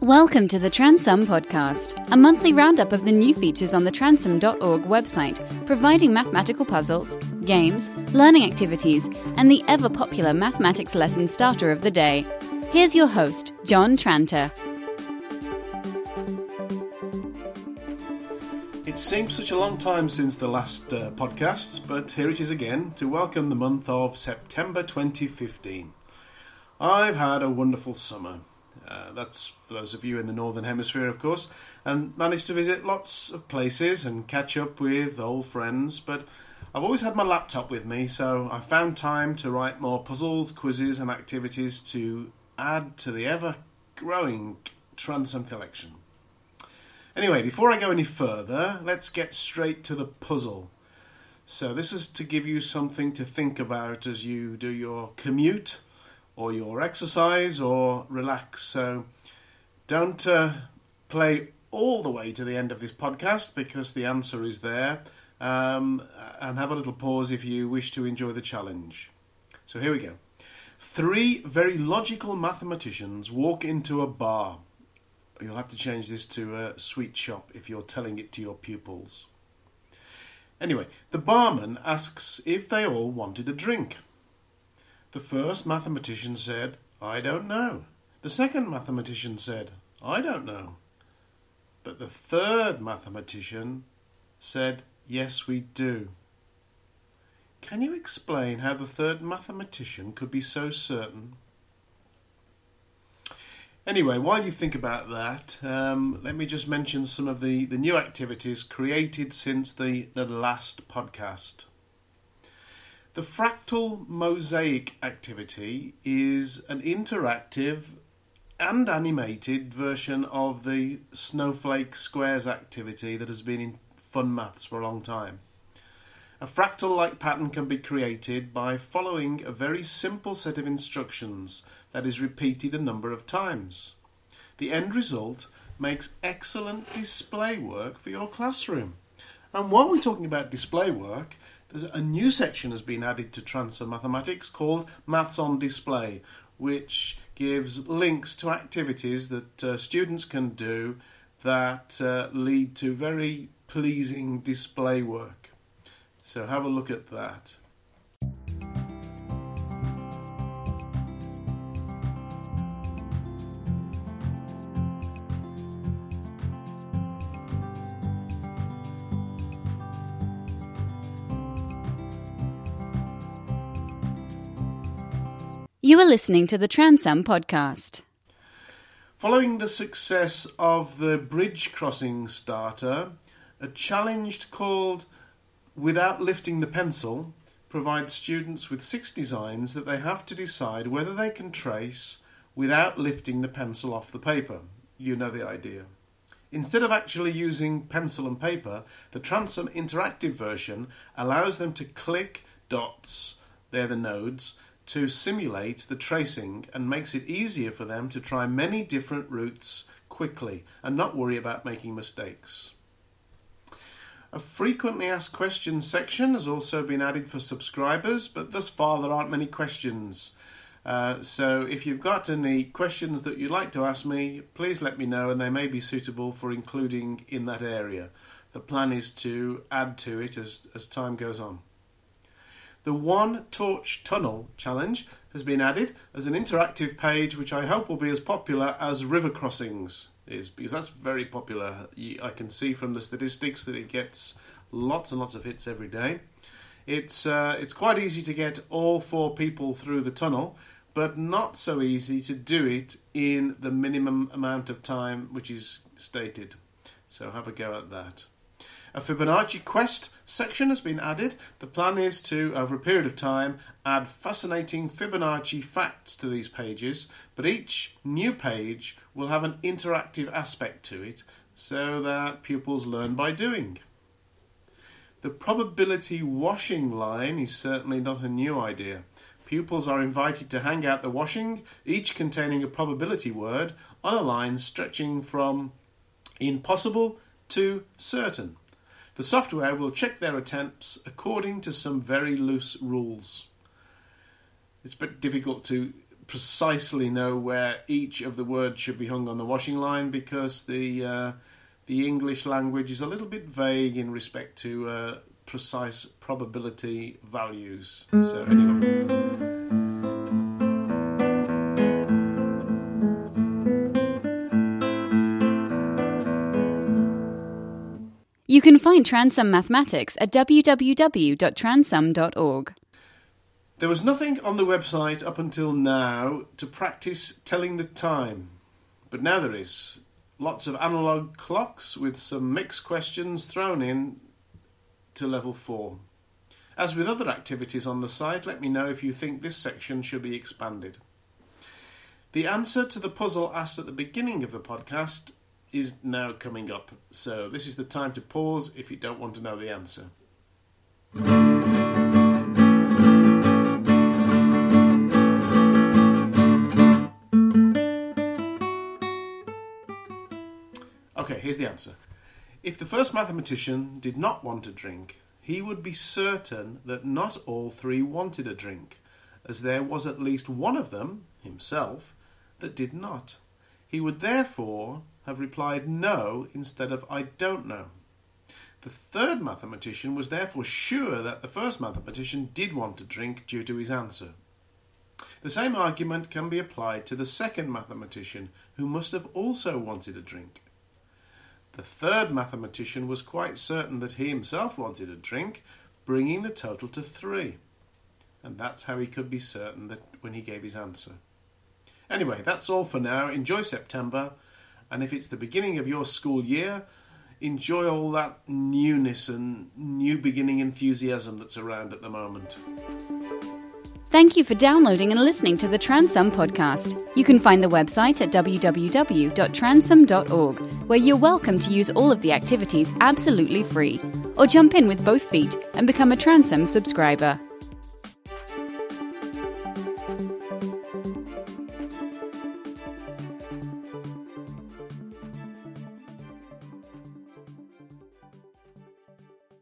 Welcome to the Transum Podcast, a monthly roundup of the new features on the transum.org website, providing mathematical puzzles, games, learning activities, and the ever popular mathematics lesson starter of the day. Here's your host, John Tranter. It seems such a long time since the last uh, podcast, but here it is again to welcome the month of September 2015. I've had a wonderful summer. Uh, that's for those of you in the Northern Hemisphere, of course, and managed to visit lots of places and catch up with old friends. But I've always had my laptop with me, so I found time to write more puzzles, quizzes, and activities to add to the ever growing Transum collection. Anyway, before I go any further, let's get straight to the puzzle. So, this is to give you something to think about as you do your commute or your exercise or relax. So don't uh, play all the way to the end of this podcast because the answer is there. Um, and have a little pause if you wish to enjoy the challenge. So here we go. Three very logical mathematicians walk into a bar. You'll have to change this to a sweet shop if you're telling it to your pupils. Anyway, the barman asks if they all wanted a drink. The first mathematician said, I don't know. The second mathematician said, I don't know. But the third mathematician said, Yes, we do. Can you explain how the third mathematician could be so certain? Anyway, while you think about that, um, let me just mention some of the, the new activities created since the, the last podcast. The fractal mosaic activity is an interactive and animated version of the snowflake squares activity that has been in fun maths for a long time. A fractal like pattern can be created by following a very simple set of instructions that is repeated a number of times. The end result makes excellent display work for your classroom. And while we're talking about display work, there's a new section has been added to Transum Mathematics called Maths on Display, which gives links to activities that uh, students can do that uh, lead to very pleasing display work. So have a look at that. You are listening to the Transum Podcast. Following the success of the bridge crossing starter, a challenge called Without Lifting the Pencil provides students with six designs that they have to decide whether they can trace without lifting the pencil off the paper. You know the idea. Instead of actually using pencil and paper, the Transum interactive version allows them to click dots, they're the nodes, to simulate the tracing and makes it easier for them to try many different routes quickly and not worry about making mistakes. A frequently asked questions section has also been added for subscribers, but thus far there aren't many questions. Uh, so if you've got any questions that you'd like to ask me, please let me know and they may be suitable for including in that area. The plan is to add to it as, as time goes on. The One Torch Tunnel challenge has been added as an interactive page, which I hope will be as popular as River Crossings is, because that's very popular. I can see from the statistics that it gets lots and lots of hits every day. It's uh, it's quite easy to get all four people through the tunnel, but not so easy to do it in the minimum amount of time which is stated. So have a go at that. A Fibonacci quest section has been added. The plan is to, over a period of time, add fascinating Fibonacci facts to these pages, but each new page will have an interactive aspect to it so that pupils learn by doing. The probability washing line is certainly not a new idea. Pupils are invited to hang out the washing, each containing a probability word, on a line stretching from impossible to certain. The software will check their attempts according to some very loose rules. It's a bit difficult to precisely know where each of the words should be hung on the washing line because the uh, the English language is a little bit vague in respect to uh, precise probability values. So anyway. You can find Transum Mathematics at www.transum.org. There was nothing on the website up until now to practice telling the time, but now there is. Lots of analogue clocks with some mixed questions thrown in to level 4. As with other activities on the site, let me know if you think this section should be expanded. The answer to the puzzle asked at the beginning of the podcast is now coming up, so this is the time to pause if you don't want to know the answer. Okay, here's the answer. If the first mathematician did not want a drink, he would be certain that not all three wanted a drink, as there was at least one of them, himself, that did not. He would therefore have replied no instead of I don't know. The third mathematician was therefore sure that the first mathematician did want a drink due to his answer. The same argument can be applied to the second mathematician, who must have also wanted a drink. The third mathematician was quite certain that he himself wanted a drink, bringing the total to three. And that's how he could be certain that when he gave his answer. Anyway, that's all for now. Enjoy September. And if it's the beginning of your school year, enjoy all that newness and new beginning enthusiasm that's around at the moment. Thank you for downloading and listening to the Transum podcast. You can find the website at www.transum.org, where you're welcome to use all of the activities absolutely free, or jump in with both feet and become a Transum subscriber.